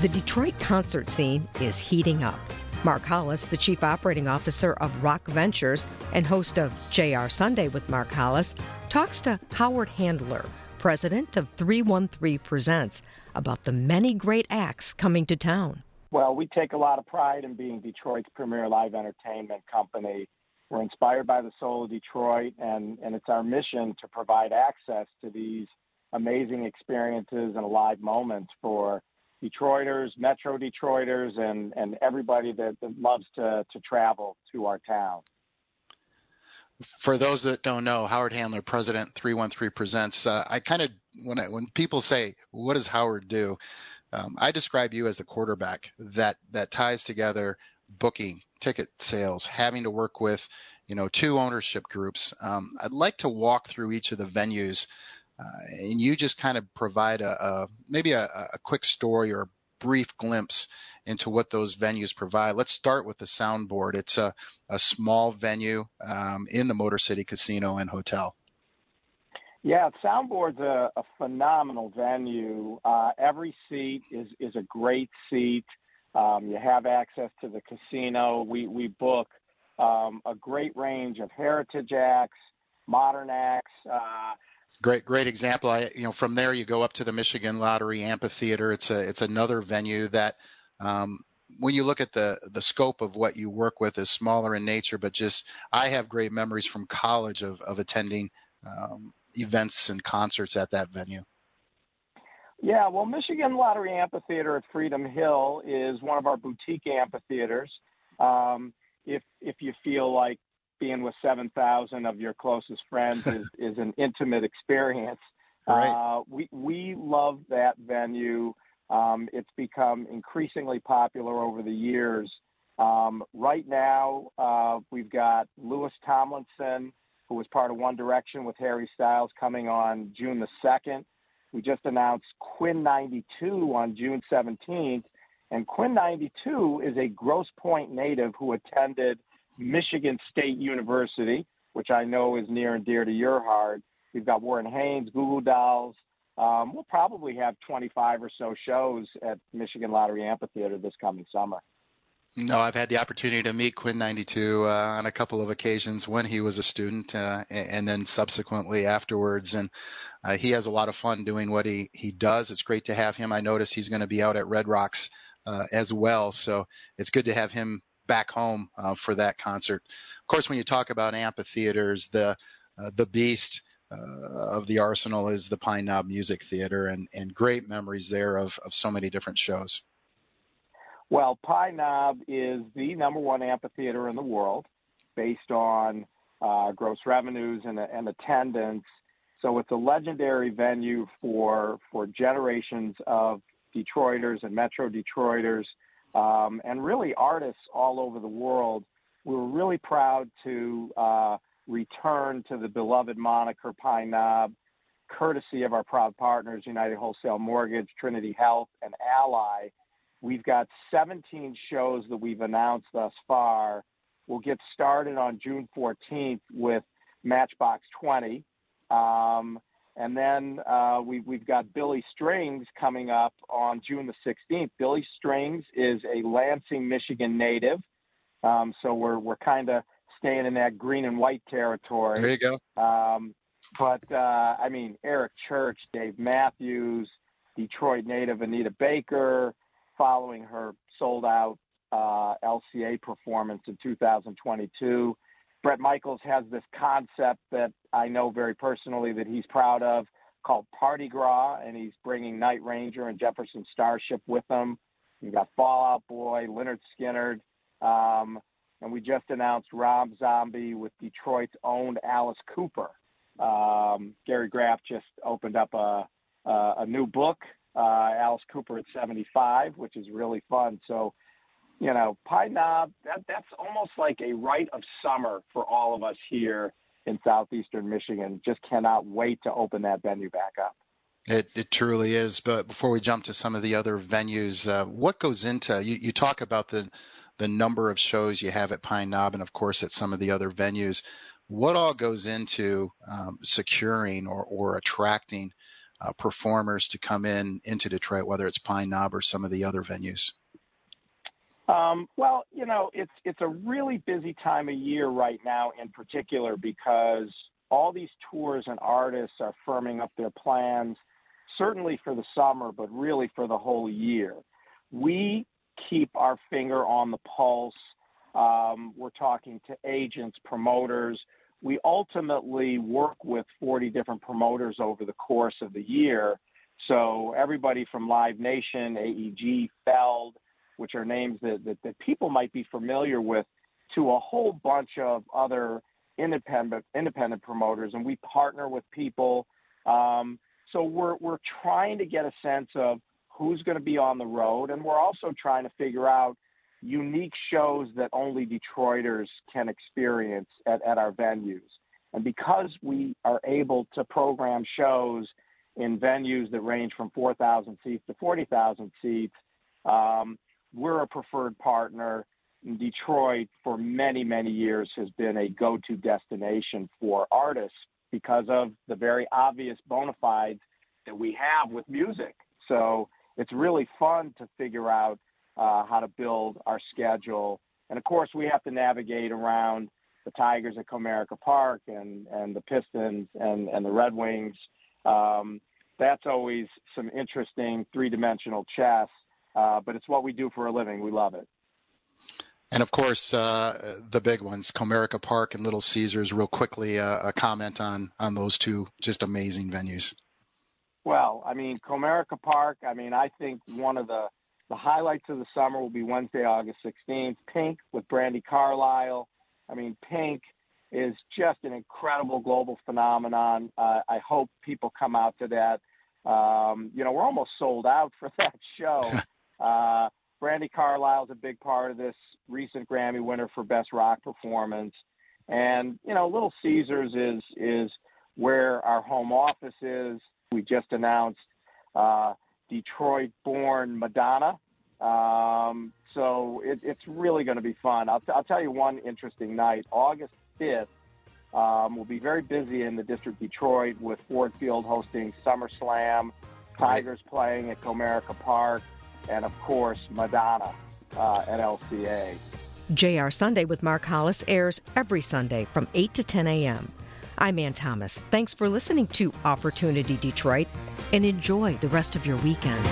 The Detroit concert scene is heating up. Mark Hollis, the Chief Operating Officer of Rock Ventures and host of JR Sunday with Mark Hollis, talks to Howard Handler, president of 313 Presents, about the many great acts coming to town. Well, we take a lot of pride in being Detroit's premier live entertainment company. We're inspired by the soul of Detroit, and, and it's our mission to provide access to these amazing experiences and live moments for Detroiters, Metro Detroiters, and, and everybody that, that loves to, to travel to our town. For those that don't know, Howard Handler, President 313 Presents. Uh, I kind of when when people say, "What does Howard do?" Um, I describe you as the quarterback that that ties together booking, ticket sales, having to work with, you know, two ownership groups. Um, I'd like to walk through each of the venues and you just kind of provide a, a maybe a, a, quick story or a brief glimpse into what those venues provide. Let's start with the soundboard. It's a, a small venue um, in the Motor City Casino and Hotel. Yeah, Soundboard's a, a phenomenal venue. Uh, every seat is, is a great seat. Um, you have access to the casino. We, we book um, a great range of heritage acts, modern acts. Uh, Great, great example. I, you know, from there you go up to the Michigan Lottery Amphitheater. It's a, it's another venue that, um, when you look at the the scope of what you work with is smaller in nature, but just I have great memories from college of of attending um, events and concerts at that venue. Yeah, well, Michigan Lottery Amphitheater at Freedom Hill is one of our boutique amphitheaters. Um, if if you feel like being with 7,000 of your closest friends is, is an intimate experience. Right. Uh, we, we love that venue. Um, it's become increasingly popular over the years. Um, right now, uh, we've got Louis Tomlinson, who was part of One Direction with Harry Styles, coming on June the 2nd. We just announced Quinn XCII on June 17th. And Quinn XCII is a Grosse Pointe native who attended Michigan State University, which I know is near and dear to your heart. We've got Warren Haynes, Google Goo Dolls. Um, we'll probably have 25 or so shows at Michigan Lottery Amphitheater this coming summer. No, I've had the opportunity to meet Quinn XCII uh, on a couple of occasions when he was a student uh, and then subsequently afterwards. And uh, he has a lot of fun doing what he, he does. It's great to have him. I notice he's going to be out at Red Rocks uh, as well. So it's good to have him back home uh, for that concert. Of course, when you talk about amphitheaters, the uh, the beast uh, of the arsenal is the Pine Knob Music Theater, and and great memories there of of so many different shows. Well, Pine Knob is the number one amphitheater in the world, based on uh, gross revenues and, and attendance. So it's a legendary venue for for generations of Detroiters and Metro Detroiters um, and really artists all over the world. We were really proud to uh, return to the beloved moniker Pine Knob, courtesy of our proud partners, United Wholesale Mortgage, Trinity Health, and Ally. We've got 17 shows that we've announced thus far. We'll get started on June 14th with Matchbox 20. Um, and then uh, we, we've got Billy Strings coming up on June the 16th. Billy Strings is a Lansing, Michigan native. Um, so we're, we're kind of staying in that green and white territory. There you go. Um, but, uh, I mean, Eric Church, Dave Matthews, Detroit native Anita Baker, following her sold out uh, LCA performance in 2022. Bret Michaels has this concept that I know very personally that he's proud of called Parti-Gras, and he's bringing Night Ranger and Jefferson Starship with him. You got Fall Out Boy, Lynyrd Skynyrd, um, and we just announced Rob Zombie with Detroit's own Alice Cooper. Um, Gary Graff just opened up a, a, a new book, uh, Alice Cooper at 75, which is really fun. So you know, Pine Knob, that, that's almost like a rite of summer for all of us here in southeastern Michigan. Just cannot wait to open that venue back up. It, it truly is. But before we jump to some of the other venues, uh, what goes into you, you talk about the the number of shows you have at Pine Knob and of course at some of the other venues. What all goes into um, securing or, or attracting uh, performers to come in into Detroit, whether it's Pine Knob or some of the other venues? Um, well, you know, it's it's a really busy time of year right now, in particular, because all these tours and artists are firming up their plans, certainly for the summer, but really for the whole year. We keep our finger on the pulse. Um, we're talking to agents, promoters. We ultimately work with 40 different promoters over the course of the year. So everybody from Live Nation, AEG, Feld, which are names that, that, that people might be familiar with, to a whole bunch of other independent independent promoters, and we partner with people. Um, so we're we're trying to get a sense of who's going to be on the road, and we're also trying to figure out unique shows that only Detroiters can experience at, at our venues. And because we are able to program shows in venues that range from 4,000 seats to 40,000 seats, um, we're a preferred partner. Detroit, for many, many years, has been a go to destination for artists because of the very obvious bona fides that we have with music. So it's really fun to figure out uh, how to build our schedule. And of course, we have to navigate around the Tigers at Comerica Park and, and the Pistons and, and the Red Wings. Um, that's always some interesting three dimensional chess uh, but it's what we do for a living. We love it. And of course, uh, the big ones, Comerica Park and Little Caesars. Real quickly, uh, a comment on on those two just amazing venues. Well, I mean, Comerica Park. I mean, I think one of the the highlights of the summer will be Wednesday, August 16th. Pink with Brandi Carlile. I mean, Pink is just an incredible global phenomenon. Uh, I hope people come out to that. Um, you know, we're almost sold out for that show. Uh, Carlile is a big part of this recent Grammy winner for Best Rock Performance, and you know, Little Caesars is is where our home office is. We just announced uh, Detroit-born Madonna, um, so it, it's really going to be fun. I'll, t- I'll tell you one interesting night, August fifth. Um, we'll be very busy in the district Detroit with Ford Field hosting SummerSlam, Tigers playing at Comerica Park, and of course, Madonna uh, at LCA. JR Sunday with Mark Hollis airs every Sunday from 8 to 10 a.m. I'm Ann Thomas. Thanks for listening to Opportunity Detroit and enjoy the rest of your weekend.